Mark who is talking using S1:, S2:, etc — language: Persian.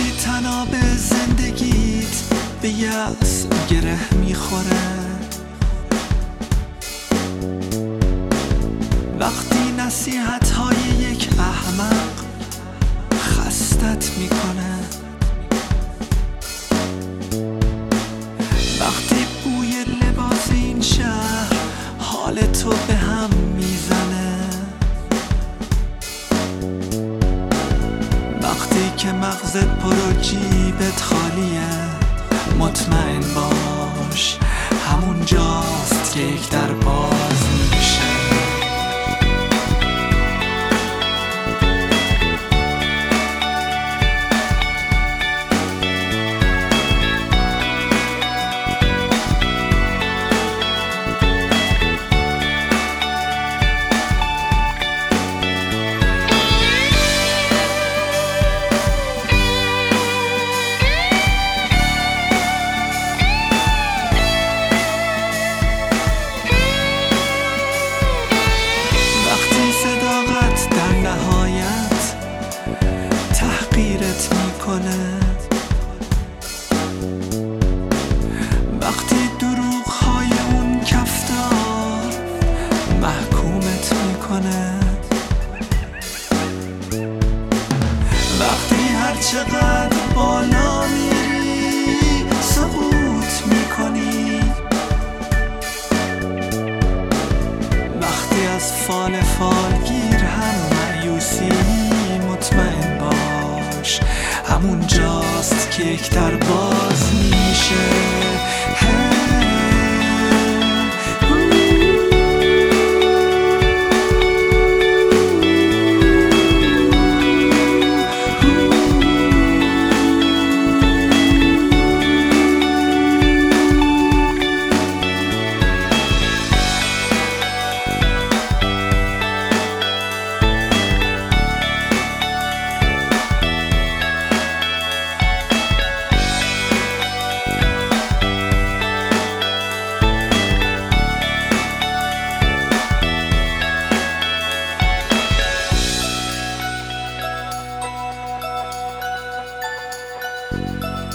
S1: بنا به زندگیت به یأس گره می‌خوره. وقتی نصیحت های یک احمق خستت می‌کنه. وقتی بوی لباس این شهر حال تو به هم که مغزت پر جیبت خالیه. مطمئن باش همون جاست که یک در باز می‌کنه وقتی دروغ های اون کفتار محکومت می‌کنه وقتی هر چقدر بالا میری سقوط می‌کنی. وقتی از فال گیر هم مایوسی مطمئن همون جاست که یک در باز میشه. Música